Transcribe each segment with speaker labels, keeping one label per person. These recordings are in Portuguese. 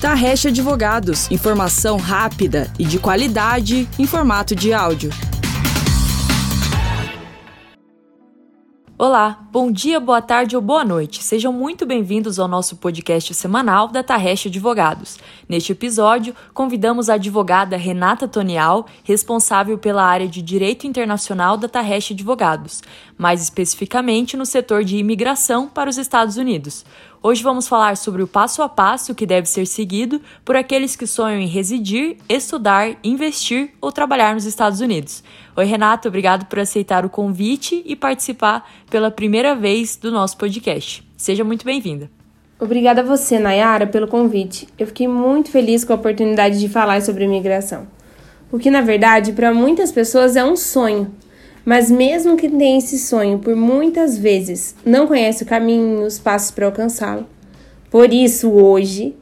Speaker 1: Tarrecha Advogados, informação rápida e de qualidade em formato de áudio.
Speaker 2: Olá, bom dia, boa tarde ou boa noite. Sejam muito bem-vindos ao nosso podcast semanal da Tarrecha Advogados. Neste episódio, convidamos a advogada Renata Tonial, responsável pela área de Direito Internacional da Tarrecha Advogados, mais especificamente no setor de imigração para os Estados Unidos. Hoje vamos falar sobre o passo a passo que deve ser seguido por aqueles que sonham em residir, estudar, investir ou trabalhar nos Estados Unidos. Oi, Renato, obrigado por aceitar o convite e participar pela primeira vez do nosso podcast. Seja muito bem-vinda.
Speaker 3: Obrigada a você, Nayara, pelo convite. Eu fiquei muito feliz com a oportunidade de falar sobre imigração. O que, na verdade, para muitas pessoas é um sonho. Mas mesmo que tenha esse sonho por muitas vezes, não conhece o caminho, os passos para alcançá-lo. Por isso, hoje,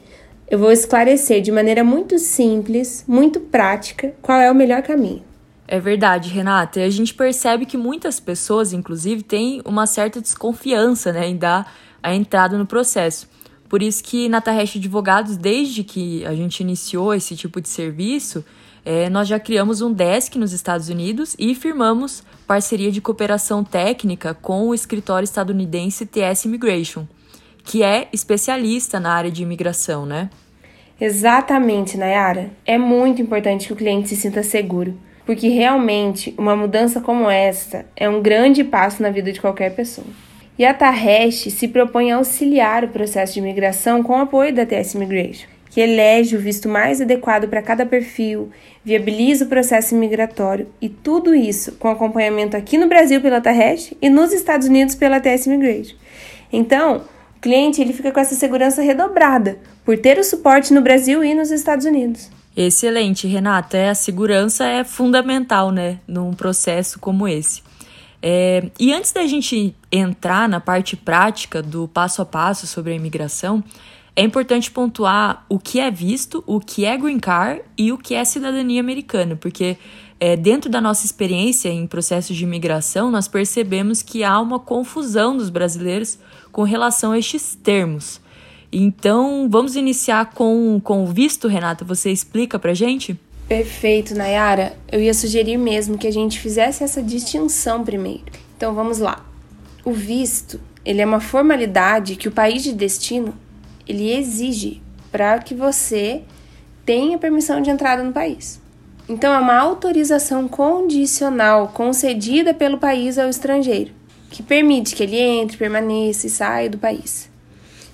Speaker 3: eu vou esclarecer de maneira muito simples, muito prática, qual é o melhor caminho.
Speaker 2: É verdade, Renata. E a gente percebe que muitas pessoas, inclusive, têm uma certa desconfiança né, em dar a entrada no processo. Por isso que na Tarreste Advogados, desde que a gente iniciou esse tipo de serviço, é, nós já criamos um desk nos Estados Unidos e firmamos parceria de cooperação técnica com o escritório estadunidense TS Immigration, que é especialista na área de imigração, né?
Speaker 3: Exatamente, Nayara. É muito importante que o cliente se sinta seguro, porque realmente uma mudança como esta é um grande passo na vida de qualquer pessoa. E a Tarresh se propõe a auxiliar o processo de imigração com o apoio da TS Immigration que elege o visto mais adequado para cada perfil, viabiliza o processo imigratório e tudo isso com acompanhamento aqui no Brasil pela Tarresh e nos Estados Unidos pela TS Immigration. Então, o cliente ele fica com essa segurança redobrada por ter o suporte no Brasil e nos Estados Unidos.
Speaker 2: Excelente, Renata. É, a segurança é fundamental, né, num processo como esse. É, e antes da gente entrar na parte prática do passo a passo sobre a imigração, é importante pontuar o que é visto, o que é green card e o que é cidadania americana, porque é, dentro da nossa experiência em processos de imigração, nós percebemos que há uma confusão dos brasileiros com relação a estes termos. Então, vamos iniciar com, com o visto, Renata? Você explica pra gente?
Speaker 3: Perfeito, Nayara. Eu ia sugerir mesmo que a gente fizesse essa distinção primeiro. Então, vamos lá. O visto, ele é uma formalidade que o país de destino ele exige para que você tenha permissão de entrada no país. Então, é uma autorização condicional concedida pelo país ao estrangeiro, que permite que ele entre, permaneça e saia do país.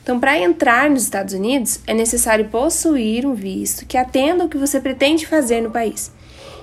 Speaker 3: Então, para entrar nos Estados Unidos, é necessário possuir um visto que atenda ao que você pretende fazer no país.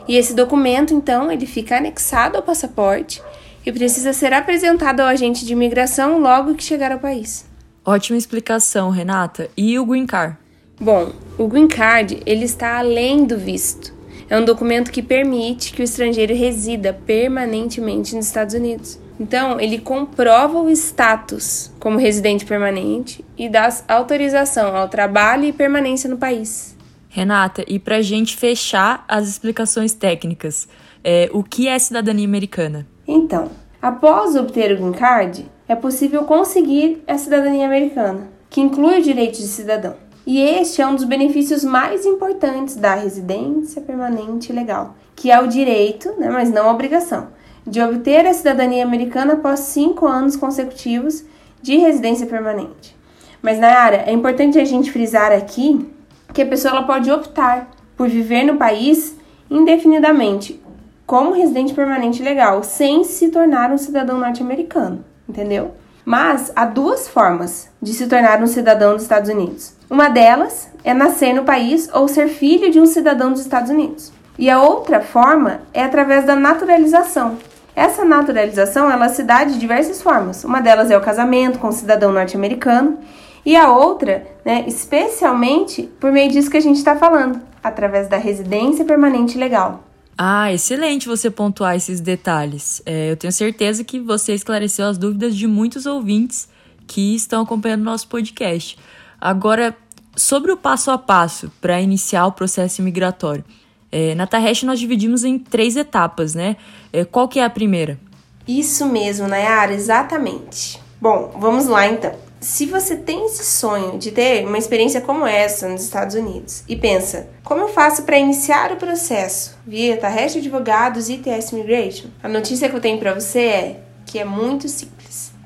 Speaker 3: E esse documento, então, ele fica anexado ao passaporte e precisa ser apresentado ao agente de imigração logo que chegar ao país.
Speaker 2: Ótima explicação, Renata. E o Green Card?
Speaker 3: Bom, o Green Card ele está além do visto. É um documento que permite que o estrangeiro resida permanentemente nos Estados Unidos. Então, ele comprova o status como residente permanente e dá autorização ao trabalho e permanência no país.
Speaker 2: Renata, e para a gente fechar as explicações técnicas, é, o que é cidadania americana?
Speaker 3: Então, após obter o Green Card, é possível conseguir a cidadania americana, que inclui o direito de cidadão. E este é um dos benefícios mais importantes da residência permanente legal, que é o direito, né, mas não a obrigação, de obter a cidadania americana após cinco anos consecutivos de residência permanente. Mas, Nayara, é importante a gente frisar aqui que a pessoa pode optar por viver no país indefinidamente como residente permanente legal, sem se tornar um cidadão norte-americano entendeu? Mas há duas formas de se tornar um cidadão dos Estados Unidos. Uma delas é nascer no país ou ser filho de um cidadão dos Estados Unidos. E a outra forma é através da naturalização. Essa naturalização ela se dá de diversas formas. Uma delas é o casamento com um cidadão norte-americano e a outra, né, especialmente por meio disso que a gente está falando, através da residência permanente legal.
Speaker 2: Ah, excelente você pontuar esses detalhes. É, eu tenho certeza que você esclareceu as dúvidas de muitos ouvintes que estão acompanhando nosso podcast. Agora, sobre o passo a passo para iniciar o processo imigratório. É, na Tarresh nós dividimos em três etapas, né? É, qual que é a primeira?
Speaker 3: Isso mesmo, Nayara, exatamente. Bom, vamos lá então. Se você tem esse sonho de ter uma experiência como essa nos Estados Unidos e pensa, como eu faço para iniciar o processo via Tarrest Advogados e TS Immigration? A notícia que eu tenho para você é que é muito simples.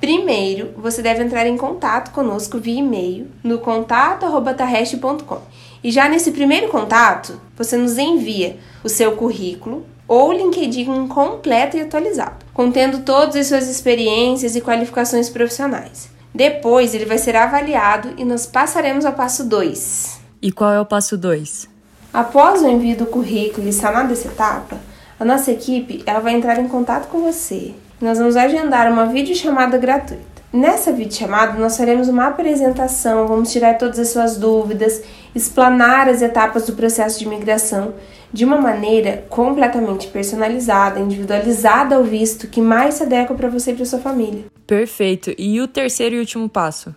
Speaker 3: Primeiro, você deve entrar em contato conosco via e-mail no contato@tarrest.com. E já nesse primeiro contato, você nos envia o seu currículo ou LinkedIn completo e atualizado, contendo todas as suas experiências e qualificações profissionais. Depois ele vai ser avaliado e nós passaremos ao passo 2.
Speaker 2: E qual é o passo 2?
Speaker 3: Após o envio do currículo e sanar dessa etapa, a nossa equipe ela vai entrar em contato com você. Nós vamos agendar uma videochamada gratuita. Nessa videochamada, nós faremos uma apresentação, vamos tirar todas as suas dúvidas, explanar as etapas do processo de imigração de uma maneira completamente personalizada, individualizada ao visto que mais se adequa para você e para sua família.
Speaker 2: Perfeito. E o terceiro e último passo?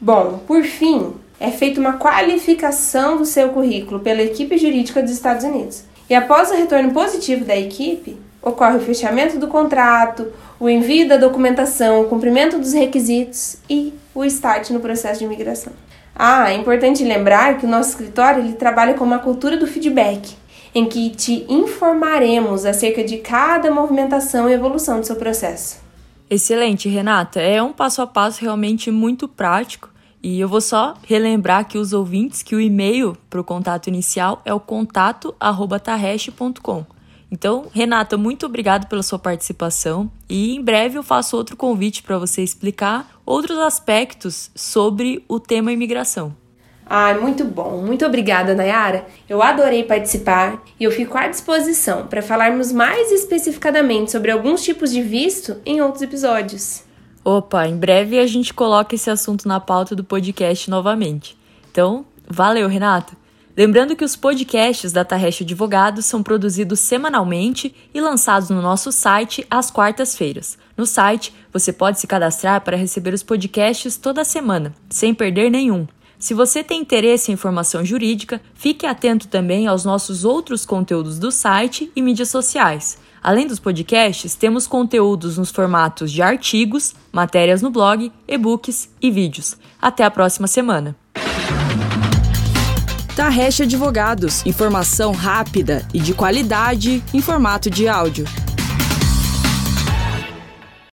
Speaker 3: Bom, por fim, é feita uma qualificação do seu currículo pela equipe jurídica dos Estados Unidos. E após o retorno positivo da equipe, ocorre o fechamento do contrato, o envio da documentação, o cumprimento dos requisitos e o start no processo de imigração. Ah, é importante lembrar que o nosso escritório ele trabalha com uma cultura do feedback, em que te informaremos acerca de cada movimentação e evolução do seu processo.
Speaker 2: Excelente, Renata. É um passo a passo realmente muito prático. E eu vou só relembrar aqui os ouvintes que o e-mail para o contato inicial é o contato@tarresh.com. Então, Renata, muito obrigado pela sua participação e em breve eu faço outro convite para você explicar outros aspectos sobre o tema imigração.
Speaker 3: Ai, muito bom. Muito obrigada, Nayara. Eu adorei participar e eu fico à disposição para falarmos mais especificadamente sobre alguns tipos de visto em outros episódios.
Speaker 2: Opa, em breve a gente coloca esse assunto na pauta do podcast novamente. Então, valeu, Renata. Lembrando que os podcasts da Tarrecha Advogados são produzidos semanalmente e lançados no nosso site às quartas-feiras. No site, você pode se cadastrar para receber os podcasts toda semana, sem perder nenhum. Se você tem interesse em informação jurídica, fique atento também aos nossos outros conteúdos do site e mídias sociais. Além dos podcasts, temos conteúdos nos formatos de artigos, matérias no blog, e-books e vídeos. Até a próxima semana!
Speaker 1: Tarrecha Advogados. Informação rápida e de qualidade em formato de áudio.